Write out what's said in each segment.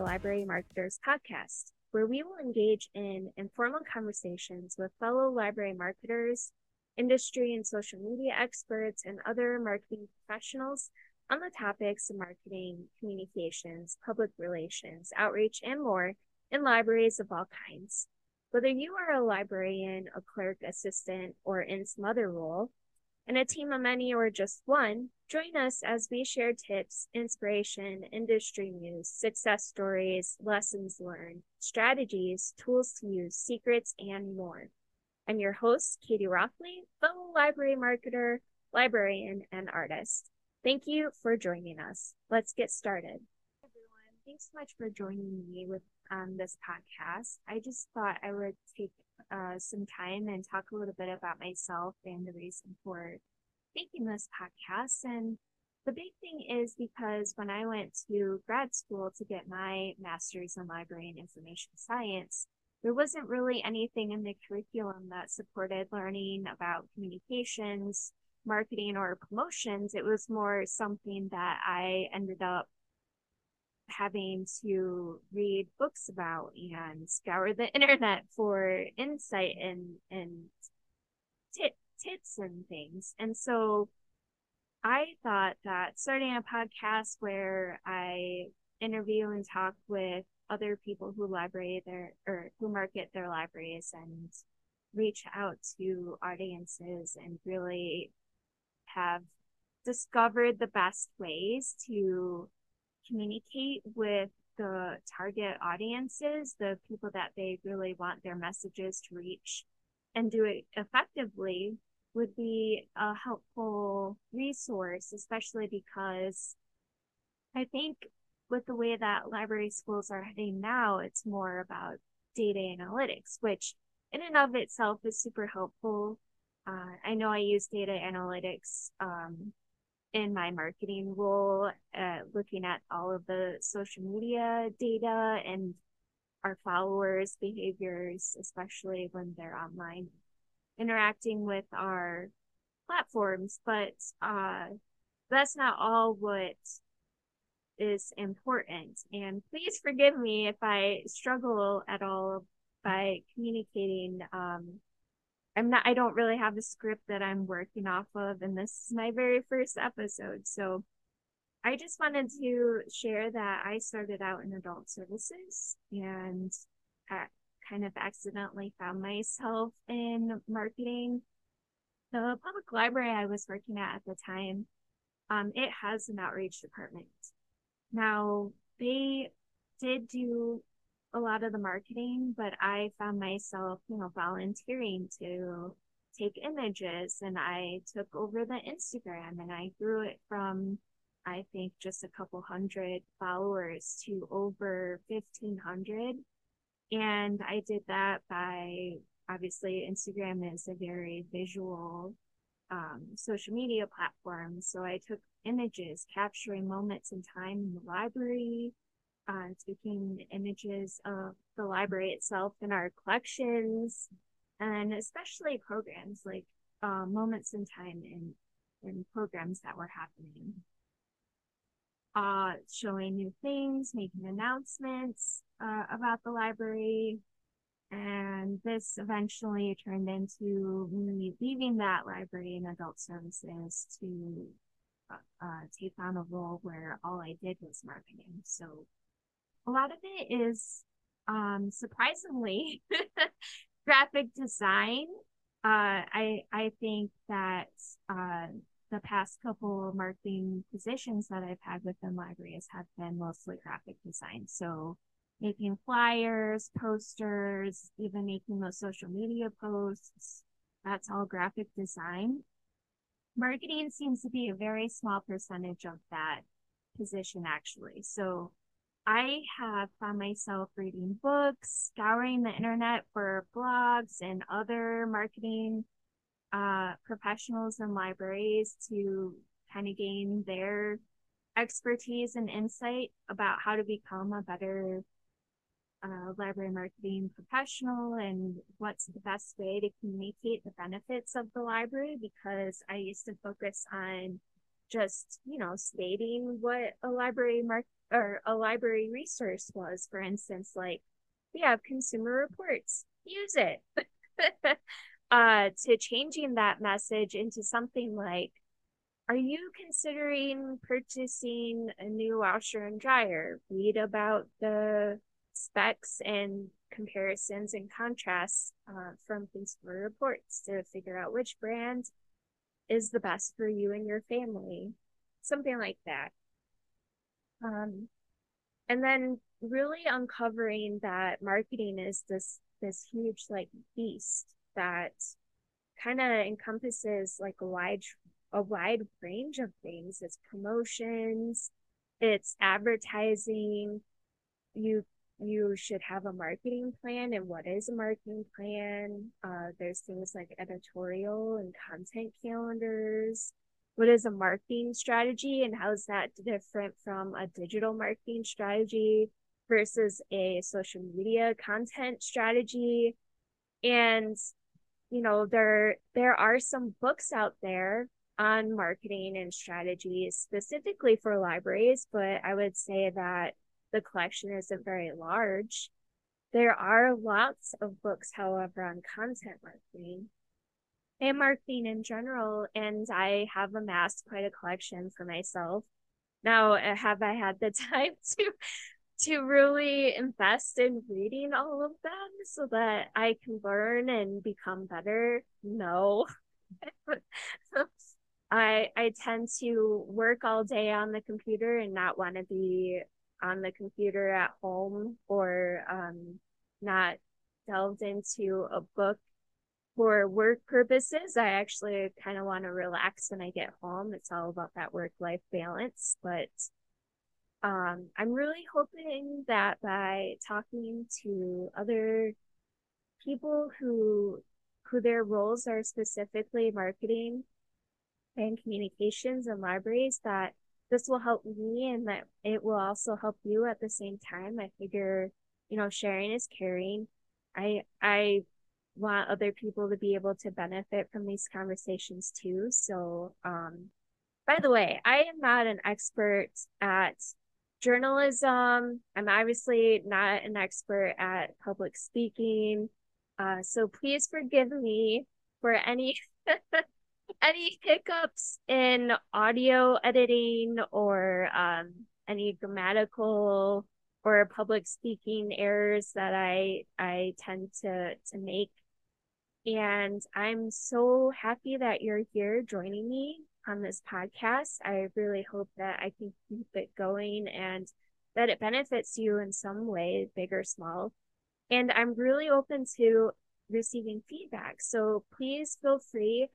Library Marketers podcast, where we will engage in informal conversations with fellow library marketers, industry and social media experts, and other marketing professionals on the topics of marketing, communications, public relations, outreach, and more in libraries of all kinds. Whether you are a librarian, a clerk, assistant, or in some other role, in a team of many or just one, join us as we share tips, inspiration, industry news, success stories, lessons learned, strategies, tools to use, secrets, and more. I'm your host, Katie Rothley, fellow library marketer, librarian, and artist. Thank you for joining us. Let's get started. Everyone, thanks so much for joining me with um, this podcast. I just thought I would take uh, some time and talk a little bit about myself and the reason for making this podcast. And the big thing is because when I went to grad school to get my master's in library and information science, there wasn't really anything in the curriculum that supported learning about communications, marketing, or promotions. It was more something that I ended up having to read books about and scour the internet for insight and and tip, tips and things. And so I thought that starting a podcast where I interview and talk with other people who library their or who market their libraries and reach out to audiences and really have discovered the best ways to communicate with the target audiences, the people that they really want their messages to reach and do it effectively would be a helpful resource, especially because I think with the way that library schools are heading now, it's more about data analytics, which in and of itself is super helpful. Uh, I know I use data analytics um, in my marketing role, uh, looking at all of the social media data and our followers' behaviors, especially when they're online interacting with our platforms. But uh, that's not all what is important. And please forgive me if I struggle at all by communicating um, I'm not, I don't really have a script that I'm working off of, and this is my very first episode. So I just wanted to share that I started out in adult services and I kind of accidentally found myself in marketing. The public library I was working at at the time, um, it has an outreach department. Now, they did do a lot of the marketing, but I found myself, you know, volunteering to take images and I took over the Instagram and I grew it from, I think, just a couple hundred followers to over 1500. And I did that by obviously Instagram is a very visual um, social media platform. So I took images capturing moments in time in the library, uh, taking images of the library itself and our collections, and especially programs like uh, moments in time in, in programs that were happening. Uh, showing new things, making announcements uh, about the library. And this eventually turned into me leaving that library in adult services to uh, uh, take on a role where all I did was marketing. So a lot of it is um, surprisingly graphic design. Uh, I I think that uh, the past couple of marketing positions that I've had within libraries have been mostly graphic design. So making flyers, posters, even making those social media posts. That's all graphic design. Marketing seems to be a very small percentage of that position, actually. So I have found myself reading books, scouring the internet for blogs and other marketing uh, professionals and libraries to kind of gain their expertise and insight about how to become a better uh, library marketing professional and what's the best way to communicate the benefits of the library because I used to focus on just, you know, stating what a library mark or a library resource was. For instance, like we have consumer reports, use it. uh, to changing that message into something like, are you considering purchasing a new washer and dryer? Read about the specs and comparisons and contrasts uh, from consumer reports to figure out which brand is the best for you and your family. Something like that. Um, and then really uncovering that marketing is this this huge like beast that kind of encompasses like a wide a wide range of things. It's promotions, it's advertising. You you should have a marketing plan and what is a marketing plan uh, there's things like editorial and content calendars what is a marketing strategy and how is that different from a digital marketing strategy versus a social media content strategy and you know there there are some books out there on marketing and strategies specifically for libraries but i would say that the collection isn't very large. There are lots of books, however, on content marketing and marketing in general, and I have amassed quite a collection for myself. Now, uh, have I had the time to to really invest in reading all of them so that I can learn and become better? No. I I tend to work all day on the computer and not want to be on the computer at home or um, not delved into a book for work purposes. I actually kind of want to relax when I get home. It's all about that work life balance. But um, I'm really hoping that by talking to other people who who their roles are specifically marketing and communications and libraries that this will help me and that it will also help you at the same time. I figure, you know, sharing is caring. I I want other people to be able to benefit from these conversations too. So, um, by the way, I am not an expert at journalism. I'm obviously not an expert at public speaking. Uh, so please forgive me for any any hiccups in audio editing or um, any grammatical or public speaking errors that I I tend to to make. And I'm so happy that you're here joining me on this podcast. I really hope that I can keep it going and that it benefits you in some way, big or small. And I'm really open to receiving feedback. So please feel free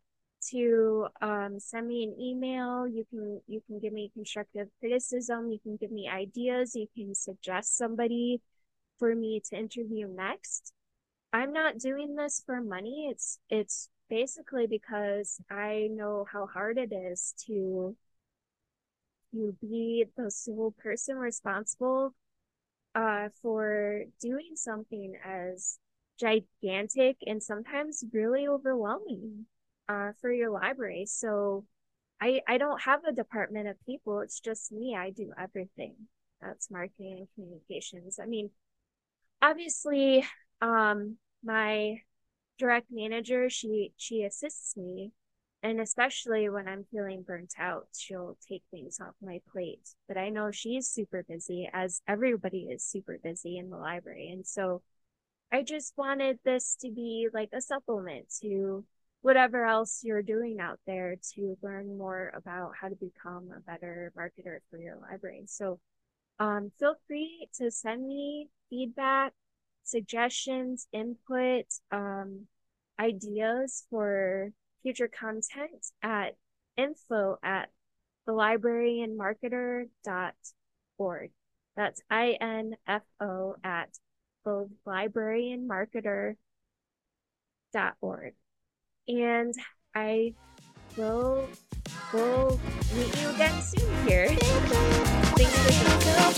to um, send me an email. You can you can give me constructive criticism. You can give me ideas. You can suggest somebody for me to interview next. I'm not doing this for money. It's it's basically because I know how hard it is to to be the sole person responsible uh, for doing something as gigantic and sometimes really overwhelming uh, for your library. So I I don't have a department of people. It's just me. I do everything. That's marketing and communications. I mean, obviously, um, my direct manager she she assists me, and especially when I'm feeling burnt out, she'll take things off my plate. But I know she's super busy, as everybody is super busy in the library, and so I just wanted this to be like a supplement to whatever else you're doing out there to learn more about how to become a better marketer for your library. So um, feel free to send me feedback, suggestions, input, um, ideas for future content at info at the thelibrarianmarketer.org. That's I-N-F-O at the librarianmarketer.org and I will will meet you again soon here. Thanks for.